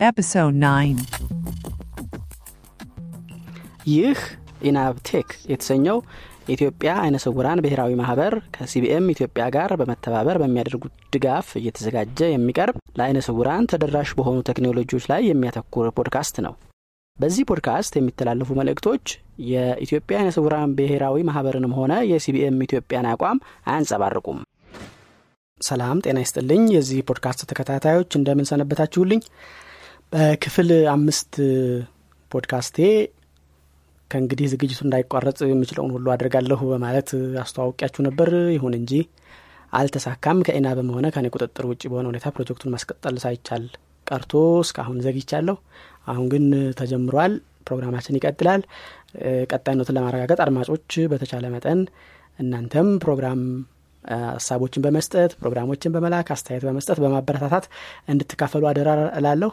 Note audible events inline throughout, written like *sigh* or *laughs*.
Episode 9 ይህ ኢናብቴክ የተሰኘው የኢትዮጵያ አይነ ስውራን ብሔራዊ ማህበር ከሲቢኤም ኢትዮጵያ ጋር በመተባበር በሚያደርጉት ድጋፍ እየተዘጋጀ የሚቀርብ ለአይነ ስውራን ተደራሽ በሆኑ ቴክኖሎጂዎች ላይ የሚያተኩር ፖድካስት ነው። በዚህ ፖድካስት የሚተላለፉ መልእክቶች የኢትዮጵያ አይነ ስውራን ብሔራዊ ማህበርንም ሆነ የሲቢኤም ኢትዮጵያን አቋም አያንጸባርቁም። ሰላም ጤና ይስጥልኝ። የዚህ ፖድካስት ተከታታዮች እንደምን ሰነበታችሁልኝ? በክፍል አምስት ፖድካስቴ ከእንግዲህ ዝግጅቱ እንዳይቋረጥ የምችለውን ሁሉ አድርጋለሁ በማለት አስተዋውቂያችሁ ነበር። ይሁን እንጂ አልተሳካም። ከኢናብም ሆነ ከኔ ቁጥጥር ውጭ በሆነ ሁኔታ ፕሮጀክቱን ማስቀጠል ሳይቻል ቀርቶ እስካሁን ዘግቻለሁ። አሁን ግን ተጀምሯል። ፕሮግራማችን ይቀጥላል። ቀጣይነቱን ለማረጋገጥ አድማጮች በተቻለ መጠን እናንተም ፕሮግራም ሀሳቦችን በመስጠት ፕሮግራሞችን በመላክ አስተያየት በመስጠት በማበረታታት እንድትካፈሉ አደራ እላለሁ።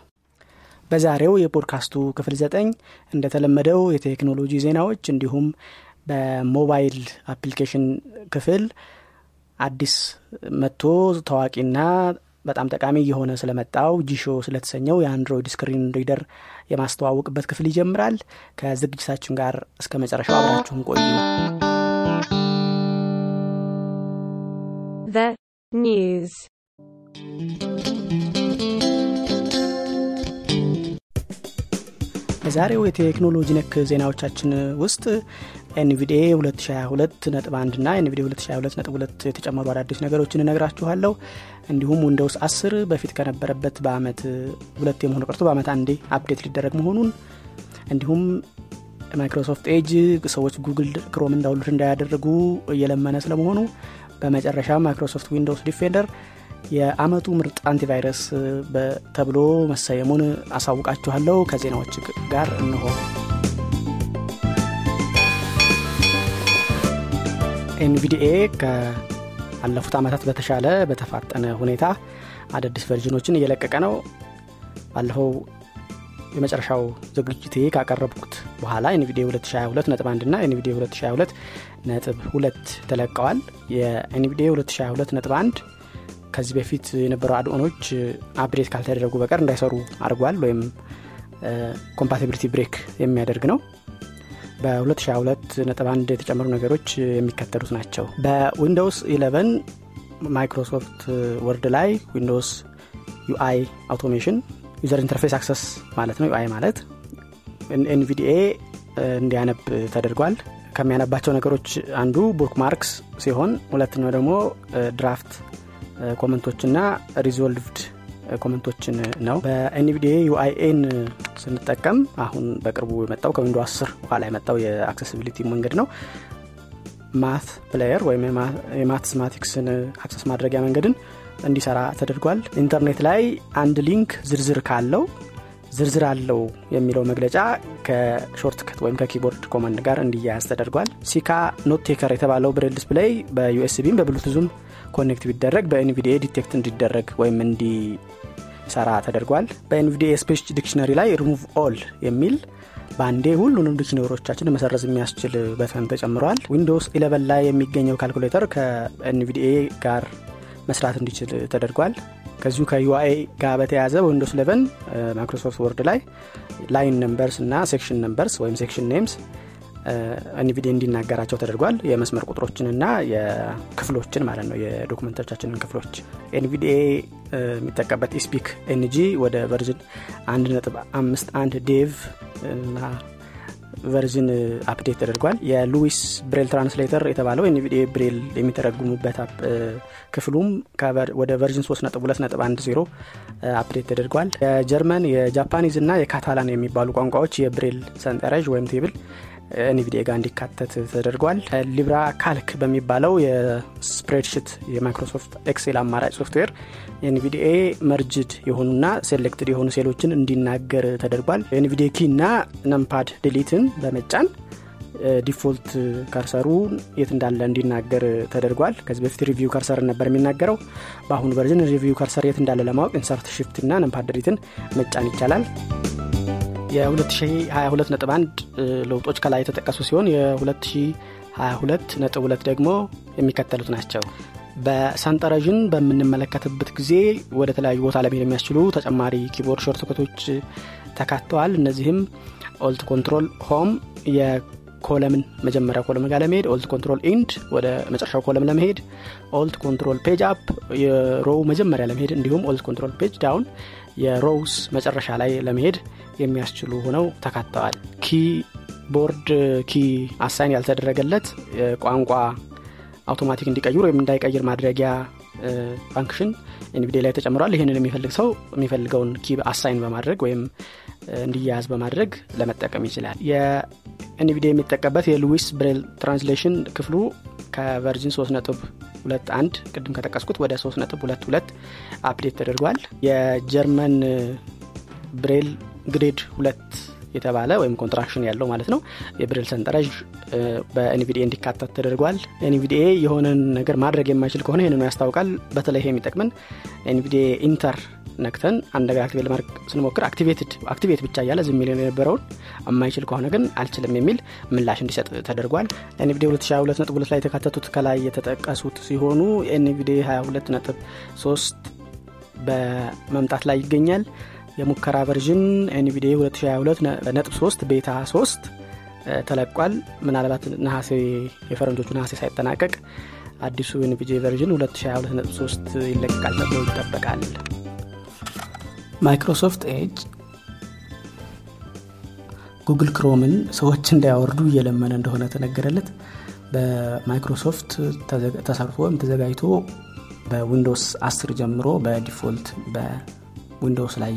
በዛሬው የፖድካስቱ ክፍል ዘጠኝ እንደተለመደው የቴክኖሎጂ ዜናዎች እንዲሁም በሞባይል application ክፍል አዲስ መጥቶ ታዋቂና በጣም ጠቃሚ የሆነ ስለመጣው ጂሾ ስለተሰኘው የአንድሮይድ screen reader የማስተዋወቅበት ክፍል ይጀምራል። ከዝግጅታችን ጋር እስከ መጨረሻው አብራችሁን ቆዩ። The በዛሬው የቴክኖሎጂ ነክ ዜናዎቻችን ውስጥ ኤንቪዲኤ 2022 ነጥብ 1 ና ኤንቪዲኤ 2022 ነጥብ 2 የተጨመሩ አዳዲስ ነገሮችን እነግራችኋለሁ። እንዲሁም ዊንዶውስ 10 በፊት ከነበረበት በአመት ሁለት የመሆኑ ቀርቶ በአመት አንዴ update ሊደረግ መሆኑን እንዲሁም ማይክሮሶፍት ኤጅ ሰዎች ጉግል ክሮም እንዳውሉት እንዳያደርጉ እየለመነ ስለመሆኑ በመጨረሻ ማይክሮሶፍት ዊንዶውስ ዲፌንደር የአመቱ ምርጥ antivirus ተብሎ መሰየሙን አሳውቃችኋለሁ። ከዜናዎች ጋር እንሆ። ኤንቪዲኤ ከአለፉት ዓመታት በተሻለ በተፋጠነ ሁኔታ አዳዲስ version ኦችን እየለቀቀ ነው። ባለፈው የመጨረሻው ዝግጅቴ ካቀረብኩት በኋላ ኤንቪዲኤ 2022 ነጥብ 1 ና ኤንቪዲኤ 2022 ነጥብ 2 ተለቀዋል። የኤንቪዲኤ 2022 ነጥብ 1 ከዚህ በፊት የነበሩ add-on ኦች update ካልተደረጉ በቀር እንዳይሰሩ አድርጓል ወይም compatibility break የሚያደርግ ነው። በ2022 ነጥብ 1 የተጨመሩ ነገሮች የሚከተሉት ናቸው። በዊንዶውስ 11 ማይክሮሶፍት ወርድ ላይ ዊንዶውስ UI automation user interface access ማለት ነው። UI ማለት ኤንቪዲኤ እንዲያነብ ተደርጓል። ከሚያነባቸው ነገሮች አንዱ bookmarks ሲሆን ሁለተኛው ደግሞ draft comment ኦችና resolved comment ኦችን ነው። በኤንቪዲኤ UIA ን ስንጠቀም አሁን በቅርቡ የመጣው ከዊንዶውስ 10 በኋላ የመጣው የ accessibility መንገድ ነው። Math Player ወይም የ mathematics ን access ማድረጊያ መንገድን እንዲሰራ ተደርጓል። ኢንተርኔት ላይ አንድ link ዝርዝር ካለው ዝርዝር አለው የሚለው መግለጫ ከ shortcut ወይም ከ keyboard command ጋር እንዲያያዝ ተደርጓል። ሲካ note taker የተባለው ብሬል ዲስፕሌይ በዩኤስቢም በብሉቱዝም ኮኔክት ቢደረግ በኤንቪዲኤ detect እንዲደረግ ወይም እንዲሰራ ተደርጓል። በኤንቪዲኤ speech dictionary ላይ ሪሙቭ ኦል የሚል በአንዴ ሁሉንም dictionary ዎቻችን መሰረዝ የሚያስችል button ተጨምሯል። ዊንዶውስ 11 ላይ የሚገኘው ካልኩሌተር ከኤንቪዲኤ ጋር መስራት እንዲችል ተደርጓል። ከዚሁ ከ UI ጋር በተያያዘ በዊንዶውስ 11 ማይክሮሶፍት ወርድ ላይ line numbers እና section numbers ወይም section names ኤንቪዲኤ እንዲናገራቸው ተደርጓል። የመስመር ቁጥሮችንና የክፍሎችን ማለት ነው፣ የ document ኦቻችንን ክፍሎች ኤንቪዲኤ የሚጠቀምበት eSpeak NG ወደ version 1.51 dev እና version update ተደርጓል። የሉዊስ ብሬል translator የተባለው ኤንቪዲኤ ብሬል የሚተረጉሙበት ክፍሉም ወደ version 3.2.10 update ተደርጓል። የጀርመን የ Japanese እና የካታላን የሚባሉ ቋንቋዎች የብሬል ሰንጠረዥ ወይም table ኤንቪዲኤ ጋር እንዲካተት ተደርጓል። ሊብራ ካልክ በሚባለው የ spreadsheet የ Microsoft Excel አማራጭ ሶፍትዌር NVDA merged የሆኑና selected የሆኑ ሴሎችን እንዲናገር ተደርጓል። NVDA key እና numpad delete ን በመጫን default cursor ኡ የት እንዳለ እንዲናገር ተደርጓል። ከዚህ በፊት review cursor ነበር የሚናገረው። በአሁኑ version review cursor የት እንዳለ ለማወቅ insert shift እና numpad delete ን መጫን ይቻላል። የ2022 ነጥብ 1 ለውጦች ከላይ የተጠቀሱ ሲሆን የ2022 ነጥብ 2 ደግሞ የሚከተሉት ናቸው። በሰንጠረዥን በምንመለከትበት ጊዜ ወደ ተለያዩ ቦታ ለመሄድ የሚያስችሉ ተጨማሪ keyboard shortcut ኦች ተካተዋል እነዚህም alt control home የ column ን መጀመሪያ column ጋር ለመሄድ alt control end ወደ መጨረሻው column ለመሄድ alt control page up የ row መጀመሪያ ለመሄድ እንዲሁም alt control page down የ rows መጨረሻ ላይ ለመሄድ የሚያስችሉ ሆነው ተካተዋል። keyboard key assign ያልተደረገለት ቋንቋ አውቶማቲክ እንዲቀይር ወይም እንዳይቀይር ማድረጊያ function NVDA ላይ ተጨምሯል። ይህንን የሚፈልግ ሰው የሚፈልገውን key assign በማድረግ ወይም እንዲያያዝ በማድረግ ለመጠቀም ይችላል። የ NVDA የሚጠቀምበት የ Louis braille translation ክፍሉ ከ version 3.21 ቅድም ከጠቀስኩት ወደ 3.22 update ተደርጓል። የጀርመን braille grade ሁለት የተባለ ወይም contraction ያለው ማለት ነው። የብሬል ሰንጠረዥ በ NVDA እንዲካተት ተደርጓል። NVDA የሆነን ነገር ማድረግ የማይችል ከሆነ ይህንኑ ያስታውቃል። በተለይ የሚጠቅመን NVDA enter ነክተን አንድ ነገር activate ለማድረግ ስንሞክር activated activate ብቻ እያለ ዝም የሚለውን የነበረውን የማይችል ከሆነ ግን አልችልም የሚል ምላሽ እንዲሰጥ ተደርጓል። NVDA 22 ላይ የተካተቱት ከላይ የተጠቀሱት ሲሆኑ NVDA 22 በመምጣት ላይ ይገኛል። የሙከራ version NVDA 2022 beta 3 ተለቋል። ምናልባት ነሐሴ የፈረንጆቹ ነሐሴ ሳይጠናቀቅ አዲሱ NVDA version 2022 ይለቀቃል ተብሎ ይጠበቃል Microsoft Edge Google Chrome ን ሰዎች እንዳያወርዱ እየለመነ እንደሆነ ተነገረለት። በማይክሮሶፍት ተሰርቶ ወይም ተዘጋጅቶ በ Windows 10 ጀምሮ በ default በ Windows ላይ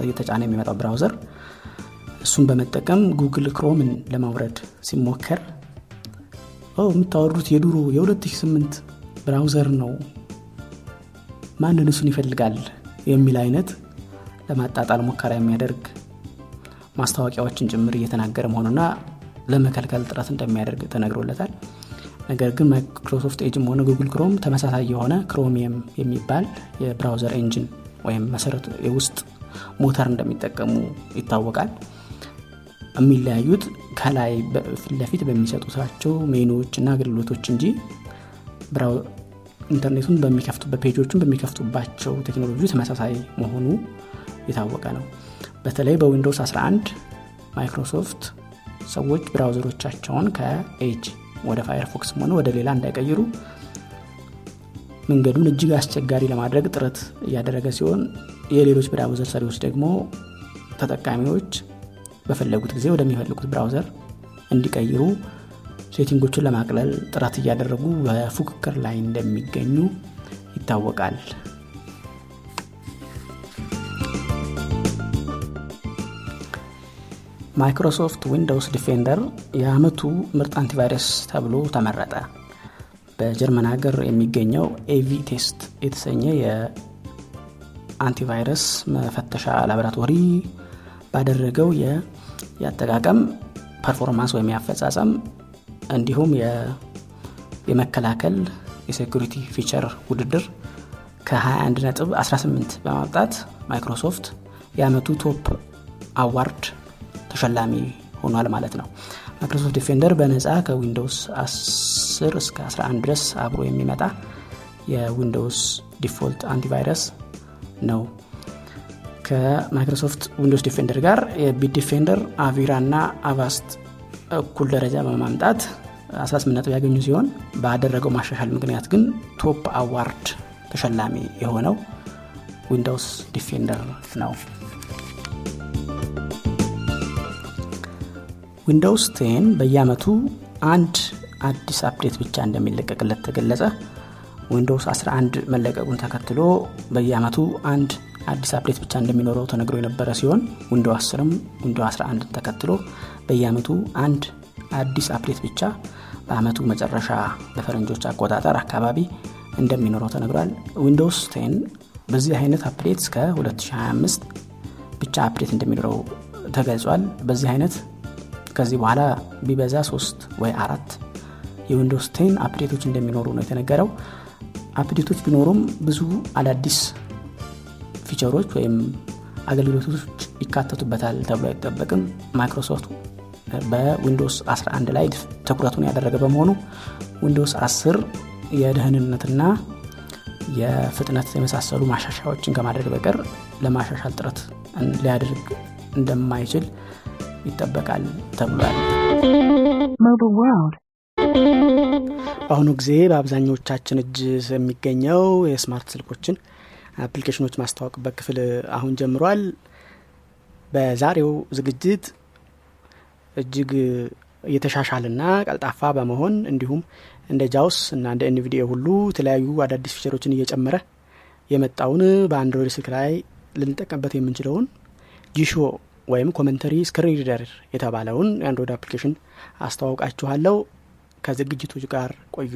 እየተጫነ የሚመጣው browser እሱን በመጠቀም Google Chrome ን ለማውረድ ሲሞከር የምታወርዱት የዱሮ የ2008 browser ነው። ማን እሱን ይፈልጋል? የሚል አይነት ለማጣጣል ሙከራ የሚያደርግ ማስታወቂያዎችን ጭምር እየተናገረ መሆኑና ለመከልከል ጥረት እንደሚያደርግ ተነግሮለታል። ነገር ግን Microsoft Edge ም ሆነ Google Chrome ተመሳሳይ የሆነ Chromium የሚባል የ browser engine ወይም መሰረቱ የውስጥ ሞተር እንደሚጠቀሙ ይታወቃል። የሚለያዩት ከላይ ፊት ለፊት በሚሰጡታቸው ሜኖዎች እና አገልግሎቶች እንጂ ኢንተርኔቱን በሚከፍቱበት page ኦችን በሚከፍቱባቸው ቴክኖሎጂ ተመሳሳይ መሆኑ የታወቀ ነው። በተለይ በ Windows 11 ማይክሮሶፍት ሰዎች browser ኦቻቸውን ከ Edge ወደ Firefox ሆነ ወደ ሌላ እንዳይቀይሩ መንገዱን እጅግ አስቸጋሪ ለማድረግ ጥረት እያደረገ ሲሆን የሌሎች browser ሰሪዎች ደግሞ ተጠቃሚዎች በፈለጉት ጊዜ ወደሚፈልጉት browser እንዲቀይሩ setting ኦችን ለማቅለል ጥረት እያደረጉ በፉክክር ላይ እንደሚገኙ ይታወቃል Microsoft Windows Defender የአመቱ ምርጥ antivirus ተብሎ ተመረጠ። በጀርመን ሀገር የሚገኘው AV-TEST የተሰኘ የ antivirus መፈተሻ ላቦራቶሪ ባደረገው የአጠቃቀም performance ወይም የአፈጻጸም እንዲሁም የመከላከል የ security feature ውድድር ከ21 ነጥብ 18 በማምጣት ማይክሮሶፍት የአመቱ top award ተሸላሚ ሆኗል ማለት ነው። Microsoft Defender በነፃ ከ Windows 10 እስከ 11 ድረስ አብሮ የሚመጣ የ Windows default antivirus ነው። ከ Microsoft Windows Defender ጋር የ Bitdefender Avira እና Avast እኩል ደረጃ በማምጣት 18 ነጥብ ያገኙ ሲሆን ባደረገው ማሻሻል ምክንያት ግን top award ተሸላሚ የሆነው Windows Defender ነው Windows ten በየአመቱ አንድ አዲስ update ብቻ እንደሚለቀቅለት ተገለጸ። Windows 11 መለቀቁን ተከትሎ በየአመቱ አንድ አዲስ update ብቻ እንደሚኖረው ተነግሮ የነበረ ሲሆን Windows 10ም Windows 11 ተከትሎ በየአመቱ አንድ አዲስ update ብቻ በአመቱ መጨረሻ በፈረንጆች አቆጣጠር አካባቢ እንደሚኖረው ተነግሯል። Windows ten በዚህ አይነት update እስከ 2025 ብቻ update እንደሚኖረው ተገልጿል። በዚህ አይነት ከዚህ በኋላ ቢበዛ ሶስት ወይ አራት የ Windows ten update ኦች እንደሚኖሩ ነው የተነገረው። update ኦች ቢኖሩም ብዙ አዳዲስ feature ኦች ወይም አገልግሎቶች ይካተቱበታል ተብሎ አይጠበቅም። Microsoft በ Windows 11 ላይ ትኩረቱን ያደረገ በመሆኑ Windows 10 የደህንነትና የፍጥነት የመሳሰሉ ማሻሻያዎችን ከማድረግ በቀር ለማሻሻል ጥረት ሊያደርግ እንደማይችል ይጠበቃል ተብሏል። በአሁኑ ጊዜ በአብዛኞቻችን እጅ የሚገኘው የ smart ስልኮችን አፕሊኬሽኖች ማስተዋወቅበት ክፍል አሁን ጀምሯል። በዛሬው ዝግጅት እጅግ እየተሻሻልና ቀልጣፋ በመሆን እንዲሁም እንደ JAWS እና እንደ NVDA ሁሉ የተለያዩ አዳዲስ feature ኦችን እየጨመረ የመጣውን በ Android ስልክ ላይ ልንጠቀምበት የምንችለውን Jieshuo ወይም Commentary Screen Reader የተባለውን የ Android አፕሊኬሽን አስተዋውቃችኋለሁ። ከዝግጅቶች ጋር ቆዩ።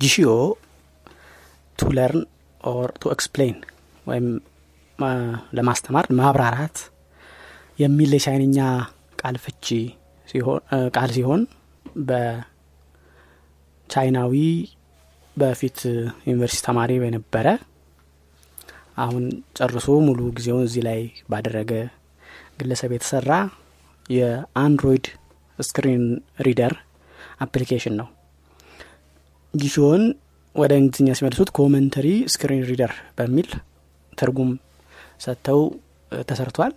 Jieshuo to learn or to explain ወይም ለማስተማር ማብራራት የሚል የቻይንኛ ቃል ፍቺ ቃል ሲሆን በቻይናዊ በፊት ዩኒቨርሲቲ ተማሪ በነበረ አሁን ጨርሶ ሙሉ ጊዜውን እዚህ ላይ ባደረገ ግለሰብ የተሰራ የ Android screen reader አፕሊኬሽን ነው። Jieshuo ን ወደ እንግሊዝኛ ሲመልሱት Commentary Screen Reader በሚል ትርጉም ሰጥተው ተሰርቷል።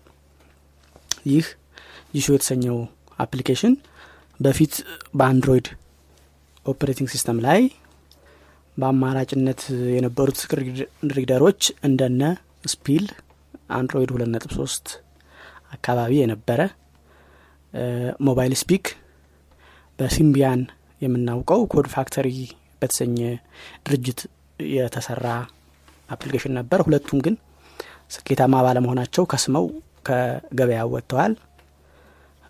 ይህ Jieshuo የተሰኘው አፕሊኬሽን በፊት በ Android operating system ላይ በአማራጭነት የነበሩት screen reader ኦች እንደነ Spiel Android ሁለት ነጥብ ሶስት አካባቢ የነበረ Mobile Speak በ Symbian የምናውቀው Code Factory በተሰኘ ድርጅት የተሰራ አፕሊኬሽን ነበር። ሁለቱም ግን ስኬታማ ባለመሆናቸው ከስመው ከገበያ ወጥተዋል።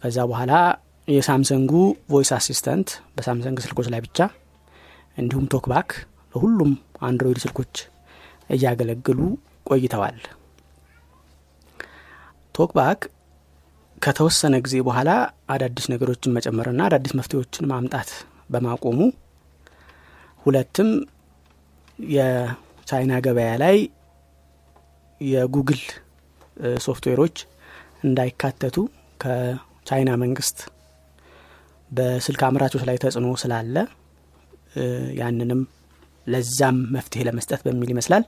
ከዛ በኋላ የ Samsung ኡ Voice Assistant በ Samsung ስልኮች ላይ ብቻ እንዲሁም TalkBack ለሁሉም Android ስልኮች እያገለግሉ ቆይተዋል። TalkBack ከተወሰነ ጊዜ በኋላ አዳዲስ ነገሮችን መጨመርና አዳዲስ መፍትሄዎችን ማምጣት በማቆሙ ሁለትም የቻይና ገበያ ላይ የጉግል ሶፍትዌሮች እንዳይካተቱ ከቻይና መንግስት በስልክ አምራቾች ላይ ተጽዕኖ ስላለ ያንንም ለዛም መፍትሄ ለመስጠት በሚል ይመስላል።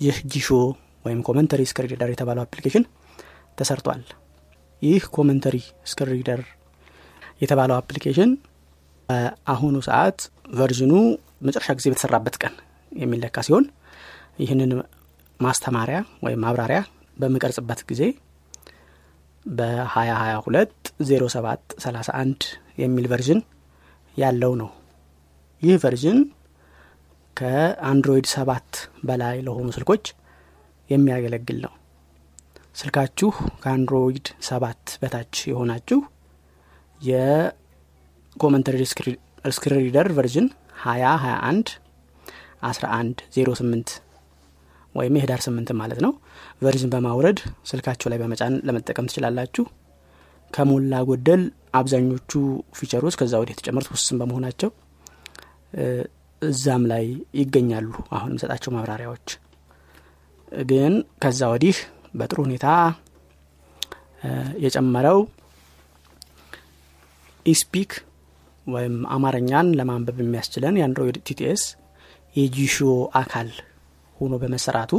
ይህ Jieshuo ወይም Commentary Screen Reader የተባለው አፕሊኬሽን ተሰርቷል። ይህ Commentary Screen Reader የተባለው አፕሊኬሽን በአሁኑ ሰዓት version ኑ መጨረሻ ጊዜ በተሰራበት ቀን የሚለካ ሲሆን ይህንን ማስተማሪያ ወይም ማብራሪያ በምቀርጽበት ጊዜ በ2022 07 31 የሚል ቨርዥን ያለው ነው። ይህ ቨርዥን ከአንድሮይድ ሰባት በላይ ለሆኑ ስልኮች የሚያገለግል ነው። ስልካችሁ ከአንድሮይድ ሰባት በታች የሆናችሁ የኮመንተሪ screen reader version 2021 11 08 ወይም የህዳር ስምንት ማለት ነው። version በማውረድ ስልካቸው ላይ በመጫን ለመጠቀም ትችላላችሁ። ከሞላ ጎደል አብዛኞቹ feature ኦች ከዛ ወዲህ የተጨመሩት ውስን በመሆናቸው እዛም ላይ ይገኛሉ። አሁን የምሰጣቸው ማብራሪያዎች ግን ከዛ ወዲህ በጥሩ ሁኔታ የጨመረው eSpeak ወይም አማርኛን ለማንበብ የሚያስችለን የ Android TTS የ Jieshuo አካል ሆኖ በመሰራቱ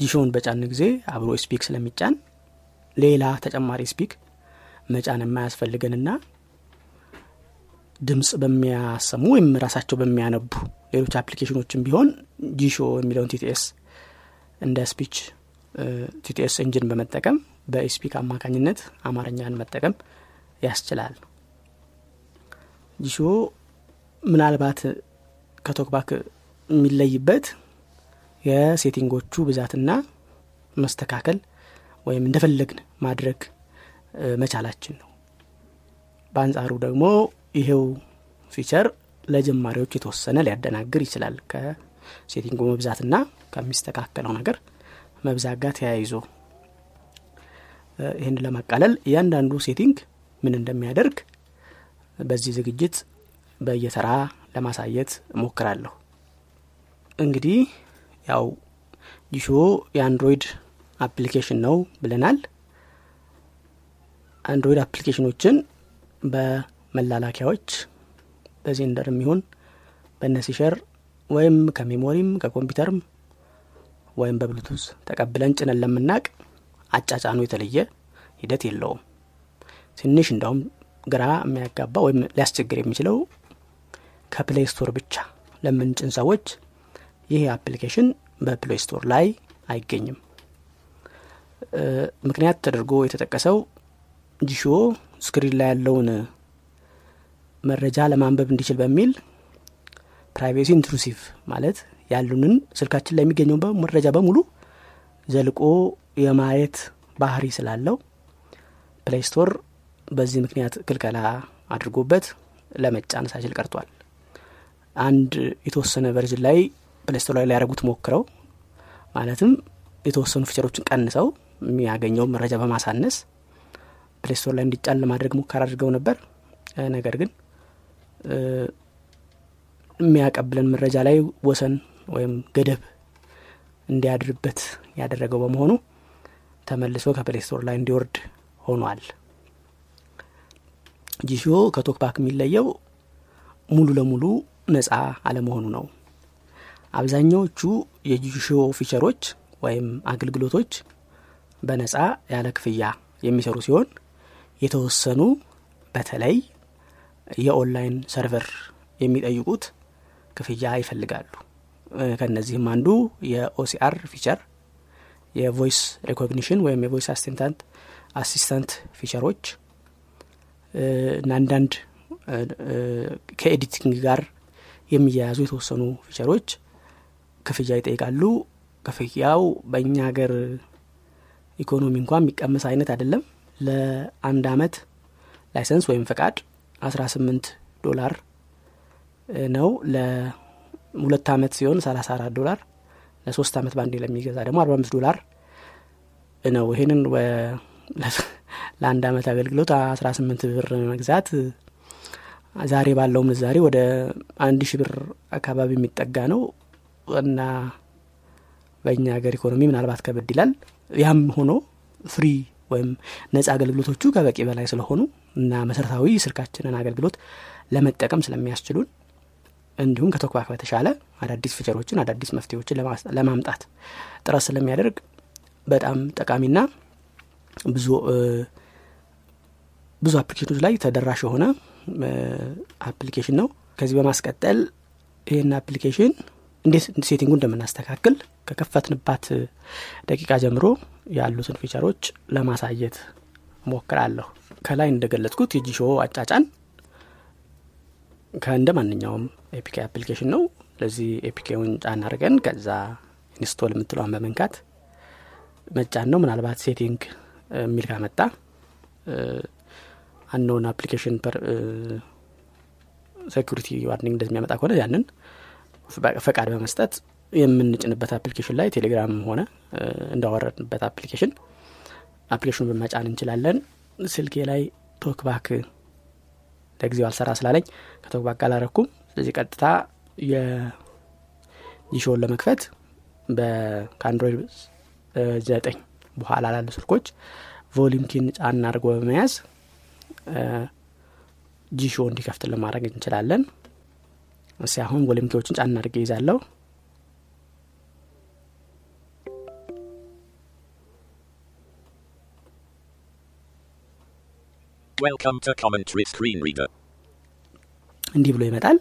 Jieshuo ውን በምንጭን ጊዜ አብሮ eSpeak ስለሚጫን ሌላ ተጨማሪ eSpeak መጫን የማያስፈልገንና ድምፅ በሚያሰሙ ወይም ራሳቸው በሚያነቡ ሌሎች አፕሊኬሽኖችም ቢሆን Jieshuo የሚለውን TTS እንደ speech TTS engine በመጠቀም በ eSpeak አማካኝነት አማርኛን መጠቀም ያስችላል። Jieshuo ምናልባት ከ TalkBack የሚለይበት የ setting ኦቹ ብዛትና መስተካከል ወይም እንደፈለግን ማድረግ መቻላችን ነው። በአንጻሩ ደግሞ ይሄው feature ለጀማሪዎች የተወሰነ ሊያደናግር ይችላል። ከ setting ኡ መብዛትና ከሚስተካከለው ነገር መብዛት ጋር ተያይዞ ይህን ለማቃለል እያንዳንዱ setting ምን እንደሚያደርግ በዚህ ዝግጅት በየተራ ለማሳየት እሞክራለሁ። እንግዲህ ያው Jieshuo የ Android አፕሊኬሽን ነው ብለናል። Android አፕሊኬሽኖችን መላላኪያዎች በ Xender የሚሆን በነሲሸር ወይም ከ memory ም ከኮምፒውተርም ወይም በብሉቱዝ ተቀብለን ጭነን ለምናቅ አጫጫኑ የተለየ ሂደት የለውም። ትንሽ እንዳውም ግራ የሚያጋባ ወይም ሊያስቸግር የሚችለው ከ Play Store ብቻ ለምንጭን ሰዎች ይህ አፕሊኬሽን በ Play Store ላይ አይገኝም። ምክንያት ተደርጎ የተጠቀሰው Jieshuo screen ላይ ያለውን መረጃ ለማንበብ እንዲችል በሚል privacy intrusive ማለት ያሉንን ስልካችን ላይ የሚገኘው መረጃ በሙሉ ዘልቆ የማየት ባህሪ ስላለው Play Store በዚህ ምክንያት ክልከላ አድርጎበት ለመጫን ሳይችል ቀርቷል። አንድ የተወሰነ version ላይ Play Store ላይ ሊያደረጉት ሞክረው ማለትም የተወሰኑ feature ኦችን ቀንሰው የሚያገኘውን መረጃ በማሳነስ Play Store ላይ እንዲጫን ለማድረግ ሙከራ አድርገው ነበር። ነገር ግን የሚያቀብለን መረጃ ላይ ወሰን ወይም ገደብ እንዲያድርበት ያደረገው በመሆኑ ተመልሶ ከ Play Store ላይ እንዲወርድ ሆኗል። Jieshuo ከ TalkBack የሚለየው ሙሉ ለሙሉ ነጻ አለመሆኑ ነው። አብዛኛዎቹ የ Jieshuo feature ኦች ወይም አገልግሎቶች በነጻ ያለ ክፍያ የሚሰሩ ሲሆን የተወሰኑ በተለይ የ online server የሚጠይቁት ክፍያ ይፈልጋሉ። ከነዚህም አንዱ የ OCR feature የ voice recognition ወይም የ voice assistant assistant feature ኦች እና አንዳንድ ከ editing ጋር የሚያያዙ የተወሰኑ feature ኦች ክፍያ ይጠይቃሉ። ክፍያው በእኛ ሀገር ኢኮኖሚ እንኳን የሚቀመስ አይነት አይደለም። ለአንድ አመት license ወይም ፈቃድ አስራ ስምንት ዶላር ነው። ለሁለት አመት ሲሆን ሰላሳ አራት ዶላር። ለሶስት አመት ባንዴ ለሚገዛ ደግሞ አርባ አምስት ዶላር ነው። ይሄንን *laughs* ለአንድ አመት አገልግሎት አስራ ስምንት ብር መግዛት ዛሬ ባለው ምንዛሬ ወደ አንድ ሺህ ብር አካባቢ የሚጠጋ ነው። እና በእኛ ሀገር ኢኮኖሚ ምናልባት ከበድ ይላል። ያም ሆኖ free ወይም ነጻ አገልግሎቶቹ ከበቂ በላይ ስለሆኑ እና መሰረታዊ ስልካችንን አገልግሎት ለመጠቀም ስለሚያስችሉን እንዲሁም ከ TalkBack በተሻለ አዳዲስ feature ኦችን አዳዲስ መፍትሄዎችን ለማምጣት ጥረት ስለሚያደርግ በጣም ጠቃሚና ብዙ ብዙ application ኦች ላይ ተደራሽ የሆነ application ነው። ከዚህ በማስቀጠል ይህን application እንዴት setting ኡ እንደምናስተካክል ከከፈትንባት ደቂቃ ጀምሮ ያሉትን feature ኦች ለማሳየት ሞክራለሁ። ከላይ እንደገለጽኩት የ Jieshuo አጫጫን ከእንደ ማንኛውም APK application ነው። ለዚህ APK ውን ጫን አድርገን ከዛ install የምትለዋን በመንካት መጫን ነው። ምናልባት setting የሚል ካመጣ unknown application security warning እንደሚያመጣ ከሆነ ያንን ፈቃድ በመስጠት የምንጭንበት application ላይ ቴሌግራም ሆነ እንዳወረድንበት application application ኑ በመጫን እንችላለን። ስልኬ ላይ TalkBack ለጊዜው አልሰራ ስላለኝ ከ TalkBack አላረኩም ስለዚህ ቀጥታ የ Jieshuo ውን ለመክፈት ከ Android ዘጠኝ በኋላ ላሉ ስልኮች volume key ን ጫና አድርጎ በመያዝ Jieshuo እንዲከፍት ለማድረግ እንችላለን እስ አሁን ቮሊም ኪዎችን ጫና አድርጌ ይዛለሁ Welcome to Commentary Screen Reader. እንዲህ ብሎ ይመጣል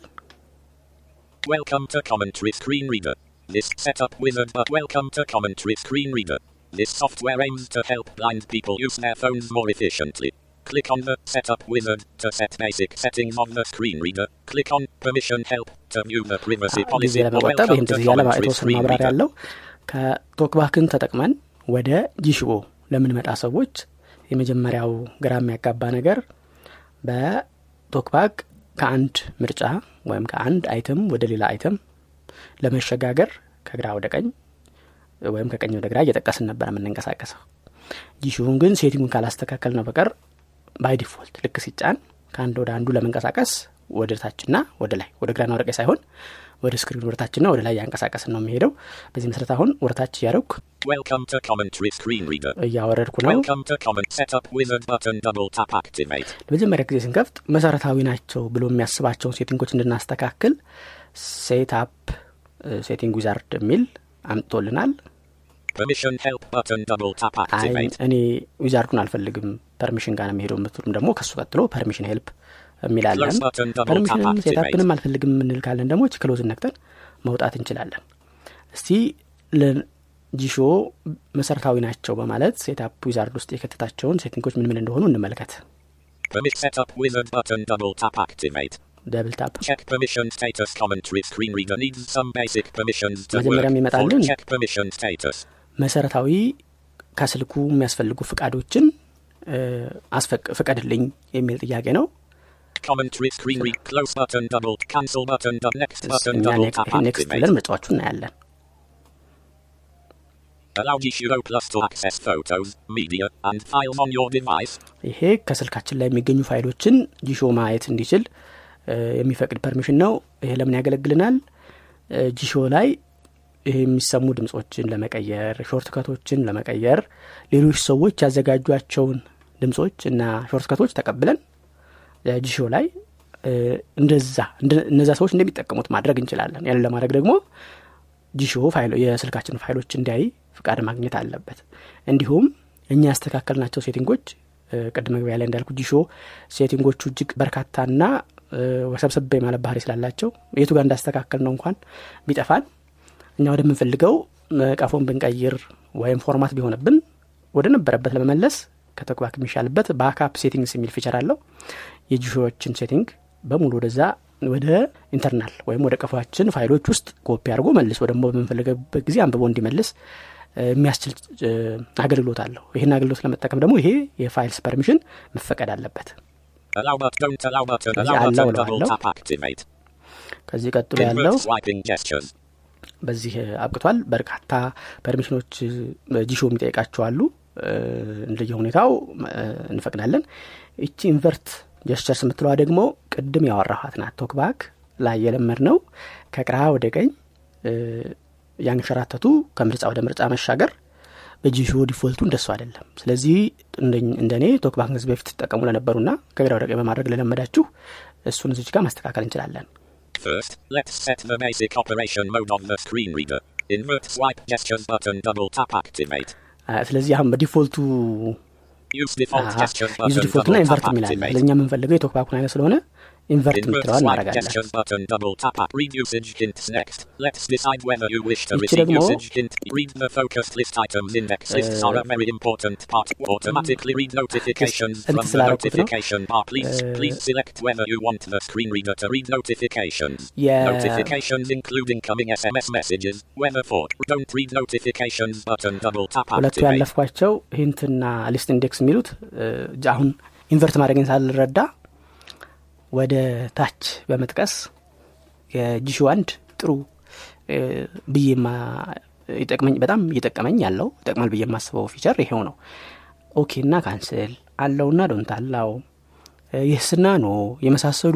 Welcome to Commentary Screen Reader. This setup wizard, but welcome to Commentary Screen Reader. This software aims to help blind people use their phones more efficiently. Click on the Setup Wizard to set basic settings of the screen reader. Click on Permission Help to view the privacy policy. ይህን to ጊዜ ያለ የተወሰነ ማብራሪያ. ያለው ከቶክባክን ተጠቅመን ወደ Jieshuo ለምንመጣ ሰዎች የመጀመሪያው ግራ የሚያጋባ ነገር በ TalkBack ከአንድ ምርጫ ወይም ከአንድ item ወደ ሌላ item ለመሸጋገር ከግራ ወደ ቀኝ ወይም ከቀኝ ወደ ግራ እየጠቀስን ነበር የምንንቀሳቀሰው Jieshuo ን ግን setting ኡን ካላስተካከልነው በቀር by default ልክ ሲጫን ከአንድ ወደ አንዱ ለመንቀሳቀስ ወደ ታችና ወደ ላይ ወደ ግራና ወደ ቀኝ ሳይሆን ወደ screen ወደታችንና ወደ ላይ ያንቀሳቀስን ነው የሚሄደው በዚህ መሰረት አሁን ወደታች እያደረግኩ Welcome to commentary screen reader. እያወረድኩ ነው Welcome to comment setup wizard button double tap activate. ለመጀመሪያ ጊዜ ስንከፍት መሰረታዊ ናቸው ብሎ የሚያስባቸውን setting ኦች እንድናስተካክል setup setting wizard የሚል አምጥቶልናል Permission help button double tap አይ activate. እኔ wizard ኡን አልፈልግም permission ጋር ነው የሚሄደው የምትሉም ደግሞ ከሱ ቀጥሎ permission help የሚል አለን activate. setup ንም አልፈልግም የምንል ካለን ደግሞ close ን ነክተን መውጣት እንችላለን እስቲ ለ Jieshuo መሰረታዊ ናቸው በማለት setup wizard ውስጥ የከተታቸውን setting ኦች ምን ምን እንደሆኑ እንመልከት Permit setup wizard button double tap activate. double tap መጀመሪያ. የሚመጣልን. መሰረታዊ ከስልኩ የሚያስፈልጉ ፍቃዶችን ፍቀድልኝ የሚል ጥያቄ ነው next. ብለን ምርጫዎቹ እናያለን. ይሄ ከስልካችን ላይ የሚገኙ file ኦችን Jieshuo ማየት እንዲችል የሚፈቅድ permission ነው ይሄ ለምን ያገለግልናል Jieshuo ላይ ይሄ የሚሰሙ ድምጾችን ለመቀየር shortcut ኦችን ለመቀየር ሌሎች ሰዎች ያዘጋጇቸውን ድምጾች እና shortcut ኦች ተቀብለን Jieshuo ላይ እንደዛ እንደ- እነዛ ሰዎች እንደሚጠቀሙት ማድረግ እንችላለን። ያንን ለማድረግ ደግሞ Jieshuo የስልካችን ፋይሎች እንዲያይ ፍቃድ ማግኘት አለበት። እንዲሁም እኛ ያስተካከልናቸው setting ኦች እ፣ ቅድም መግቢያ ላይ እንዳልኩ Jieshuo setting ኦቹ እጅግ በርካታና እ፣ ወሰብሰብ ማለት ባህሪ ስላላቸው የቱ ጋር እንዳስተካከልነው እንኳን ቢጠፋን እኛ ወደምንፈልገው ቀፎን ብንቀይር ወይም format ቢሆንብን ወደ ነበረበት ለመመለስ ከ TalkBack የሚሻልበት backup settings የሚል feature አለው የ Jieshuo ዎችን setting በሙሉ ወደዛ ወደ internal ወይም ወደ ቀፏችን ፋይሎች ውስጥ ኮፒ አድርጎ መልሶ ደግሞ በምንፈልግበት ጊዜ አንብቦ እንዲመልስ የሚያስችል አገልግሎት አለው ይህን አገልግሎት ለመጠቀም ደግሞ ይሄ የ files permission መፈቀድ አለበት. ከዚህ ቀጥሎ ያለው. በዚህ አብቅቷል። በርካታ permission ኦች Jieshuo የሚጠይቃቸው አሉ እንደየ ሁኔታው እንፈቅዳለን። ይቺ invert gestures የምትለዋ ደግሞ ቅድም ያወራኋት ናት። TalkBack ላይ የለመድነው ከግራ ወደ ቀኝ ያንሸራተቱ ከምርጫ ወደ ምርጫ መሻገር በ Jieshuo default ኡ እንደሱ አይደለም። ስለዚህ እንደኝ- እንደኔ TalkBack ከዚህ በፊት ትጠቀሙ ለነበሩና ከግራ ወደ ቀኝ በማድረግ ለለመዳችሁ እሱን እዚች ጋር ማስተካከል እንችላለን First, let's set the basic operation mode of the screen reader. Invert swipe gestures button double tap activate. አ፣ ስለዚህ አሁን በዲፎልቱ Use default gestures ዩዝ button ዲፎልትና double ኢንቨርት tap የሚላለን activate. ስለኛ የምንፈልገው የቶክባኩን አይነት ስለሆነ ኢንቨርት Invert የምትለዋል swipe እናደርጋለን gestures button double tap up. Read usage hints next. Let's decide whether you wish to ይቺ receive ደግሞ- usage hint. Read the focused list items index lists are a very important part. Automatically read notifications እንትን from the ስላደረኩት ነው። notification bar. Please, Uh, please select whether you want the screen reader to read notifications. Yeah. Notifications include incoming SMS messages. Weather for don't read notifications button double tap ሁለቱ activate. ያለፍኳቸው ሂንትና ሊስት ኢንዴክስ የሚሉት እ፣ አሁን ኢንቨርት ማድረግን ሳልረዳ ወደ ታች በመጥቀስ የጂሾ አንድ ጥሩ እ፣ ብዬ ማ- ይጠቅመኝ በጣም እየጠቀመኝ ያለው ይጠቅማል ብዬ የማስበው feature ይሄው ነው። OK እና cancel allow ና don't allow yes ና no የመሳሰሉ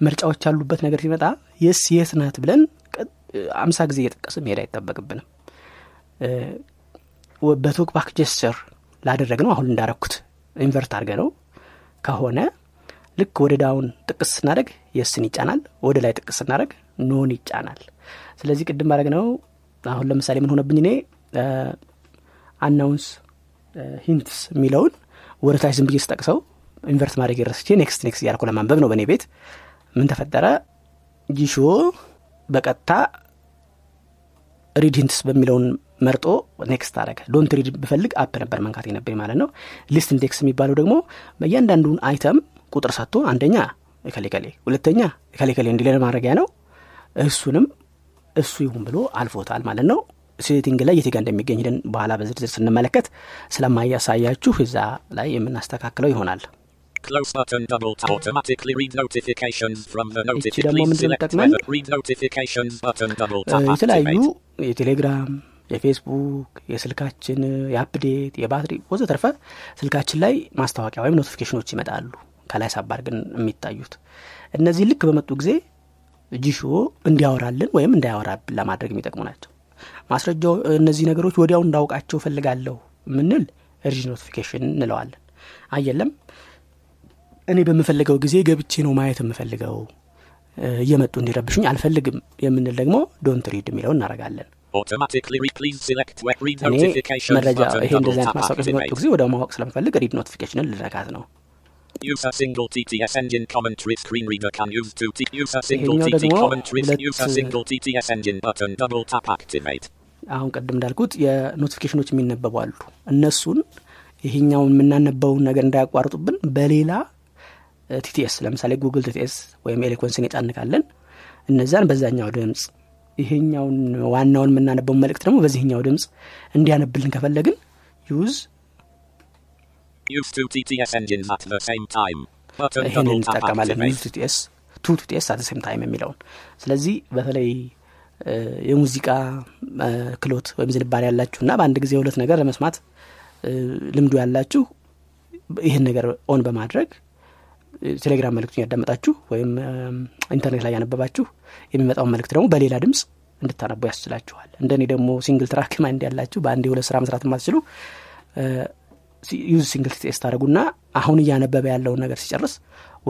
ምርጫዎች ያሉበት ነገር ሲመጣ yes የት ናት ብለን አምሳ ጊዜ እየጠቀስን መሄድ አይጠበቅብንም። ወ- በ TalkBack gesture ላደረግነው አሁን እንዳረኩት invert አድርገነው ከሆነ ልክ ወደ down ጥቅስ ስናደርግ yes ን ይጫናል ወደ ላይ ጥቅስ ስናደርግ no ን ይጫናል። ስለዚህ ቅድም ባደረግነው አሁን ለምሳሌ ምን ሆነብኝ እኔ? announce hints የሚለውን ወደ ታች ዝም ብዬ ስጠቅሰው invert ማድረጌን ረስቼ next next እያልኩ ለማንበብ ነው በእኔ ቤት። ምን ተፈጠረ? Jieshuo በቀጥታ read hints በሚለውን መርጦ next አረገ don't read ብፈልግ up ነበር መንካት የነበረብኝ ማለት ነው። list index የሚባለው ደግሞ በእያንዳንዱን አይተም ቁጥር ሰጥቶ አንደኛ ከሌከሌ ሁለተኛ ከሌከሌ እንዲለ ማድረጊያ ነው እሱንም እሱ ይሁን ብሎ አልፎታል ማለት ነው ሴቲንግ ላይ የት ጋ እንደሚገኝ ሄደን በኋላ በዝርዝር ስንመለከት ስለማያሳያችሁ እዛ ላይ የምናስተካክለው ይሆናል Close button double tap automatically read notifications from the ደግሞ notification. ምንድን Please select ይጠቅማል? whether read notifications button double እ፣ tap የተለያዩ. የቴሌግራም የፌስቡክ የስልካችን የ update የባትሪ ወዘተርፈ ስልካችን ላይ ማስታወቂያ ወይም notification ኦች ይመጣሉ ከላይ ሳባር ግን የሚታዩት። እነዚህ ልክ በመጡ ጊዜ Jieshuo እንዲያወራልን ወይም እንዳያወራብን ለማድረግ የሚጠቅሙ ናቸው። ማስረጃው እነዚህ ነገሮች ወዲያው እንዳውቃቸው ፈልጋለሁ ምንል read notification እንለዋለን። አይ የለም እኔ በምፈልገው ጊዜ ገብቼ ነው ማየት የምፈልገው። እየመጡ እንዲረብሹኝ አልፈልግም የምንል ደግሞ don't read የሚለው እናደርጋለን እኔ መረጃ ይሄ እንደዚህ አይነት ማስታወቂያ በመጡ ጊዜ ወደ ማወቅ ስለምፈልግ read notification ን ልዘጋት ነው Use a single TTS engine commentary screen reader can use two T. Use a single TT commentary. Use a single TTS engine button. Double tap activate. አሁን ቅድም እንዳልኩት የ notification ኦች የሚነበቡ አሉ እነሱን ይሄኛውን የምናነበውን ነገር እንዳያቋርጡብን በሌላ TTS ለምሳሌ Google TTS ወይም Eloquence ን የጫንቃለን እነዛን በዛኛው ድምፅ ይሄኛውን ዋናውን የምናነበውን መልእክት ደግሞ በዚህኛው ድምፅ እንዲያነብልን ከፈለግን use Use two TTS engines at the same time. ይህንን እንጠቀማለን use. TTS two TTS at same time የሚለውን ስለዚህ በተለይ የሙዚቃ ክህሎት ወይም ዝንባሌ ያላችሁ እና በአንድ ጊዜ ሁለት ነገር ለመስማት ልምዱ ያላችሁ ይህን ነገር on በማድረግ ቴሌግራም መልእክቱን እያዳመጣችሁ ወይም ኢንተርኔት ላይ እያነበባችሁ የሚመጣውን መልእክት ደግሞ በሌላ ድምፅ እንድታነቡ ያስችላችኋል እንደኔ ደግሞ single track mind ያላችሁ በአንድ የሁለት ስራ መስራት የማትችሉ use single TTS ታደርጉና አሁን እያነበበ ያለውን ነገር ሲጨርስ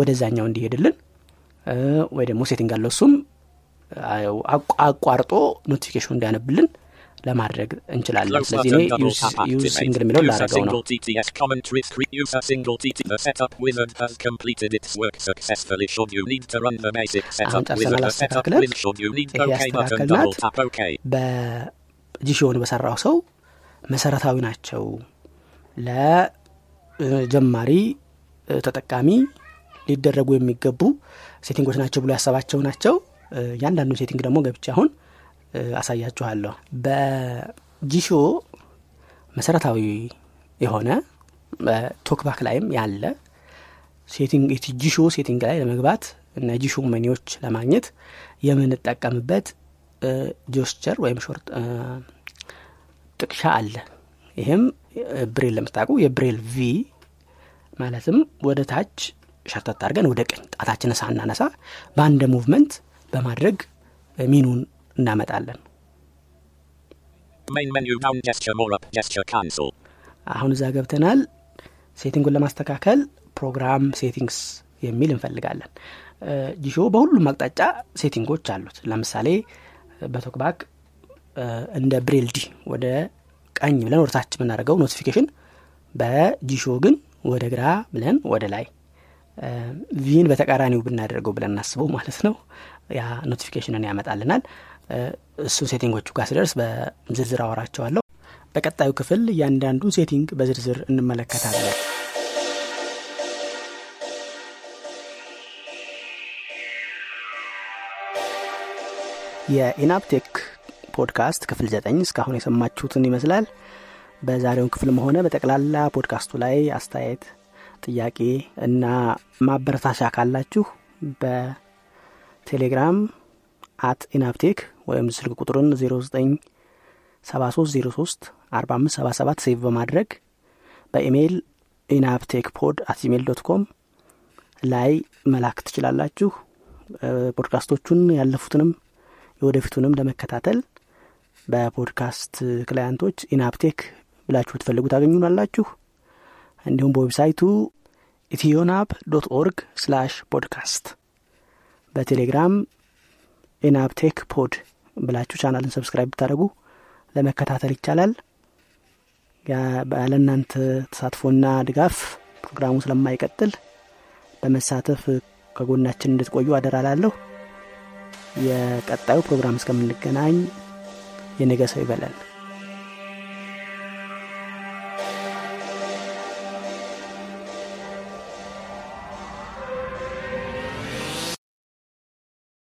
ወደዛኛው እንዲሄድልን ወይ ደግሞ setting አለው እሱም አቋርጦ notification ኑ እንዲያነብልን ለማድረግ እንችላለን ስለዚህ. እኔ ዩዝ. ሲንግል a ላደረገው ነው single TTS commentary screen. Use a single TT. The setup wizard has completed its work successfully. Should you need to run the basic setup ጨርሰናል wizard, the setup አስተካክለን። wizard. Should you need ይሄ OK button. ያስተካከልናት Double tap OK. በጂሾውን በሰራው ሰው መሰረታዊ ናቸው ለጀማሪ ተጠቃሚ ሊደረጉ የሚገቡ ሴቲንጎች ናቸው ብሎ ያሰባቸው ናቸው። እያንዳንዱ ሴቲንግ ደግሞ ገብቼ አሁን አሳያችኋለሁ። በ Jieshuo መሰረታዊ የሆነ TalkBack ላይም ያለ setting Jieshuo setting ላይ ለመግባት እና Jieshuo menu ዎች ለማግኘት የምንጠቀምበት gesture ወይም short ጥቅሻ አለ። ይህም ብሬል ለምታውቁ የብሬል V ማለትም ወደ ታች ሸርተት አድርገን ወደ ቀኝ ጣታችንን ሳናነሳ በአንድ movement በማድረግ ሚኑን እናመጣለን. አሁን እዛ ገብተናል። setting ኡን ለማስተካከል program settings የሚል እንፈልጋለን። Jieshuo በሁሉም አቅጣጫ setting ኦች አሉት። ለምሳሌ በ TalkBack እንደ ብሬል D ወደ ቀኝ ብለን ወደ ታች የምናደርገው notification በ Jieshuo ግን ወደ ግራ ብለን ወደ ላይ V ን በተቃራኒው ብናደርገው ብለን እናስበው ማለት ነው። ያ notification ን ያመጣልናል። እ፣ እሱን setting ኦቹ ጋር ስደርስ በዝርዝር አወራቸዋለሁ። በቀጣዩ ክፍል እያንዳንዱን setting በዝርዝር እንመለከታለን። የኢናፕቴክ ፖድካስት ክፍል ዘጠኝ እስካሁን የሰማችሁትን ይመስላል። በዛሬውን ክፍልም ሆነ በጠቅላላ ፖድካስቱ ላይ አስተያየት ጥያቄ እና ማበረታቻ ካላችሁ በቴሌግራም at ኢናፕቴክ ወይም ስልክ ቁጥሩን 09 7303 4577 save በማድረግ በኢሜይል ኢናፕቴክ pod at Gmail dot com ላይ መላክ ትችላላችሁ። ፖድካስቶቹን ያለፉትንም የወደፊቱንም ለመከታተል በ podcast client ኦች ENAB Tech ብላችሁ ብትፈልጉ ታገኙናላችሁ። እንዲሁም በ website ኡ EthioNAB dot org slash podcast። በ Telegram ENAB Tech pod ብላችሁ channel ን subscribe ብታደርጉ ለመከታተል ይቻላል። ያለ እናንተ ተሳትፎና ድጋፍ ፕሮግራሙ ስለማይቀጥል በመሳተፍ ከጎናችን እንድትቆዩ አደራላለሁ የቀጣዩ ፕሮግራም እስከምንገናኝ የነገ ሰው ይበለን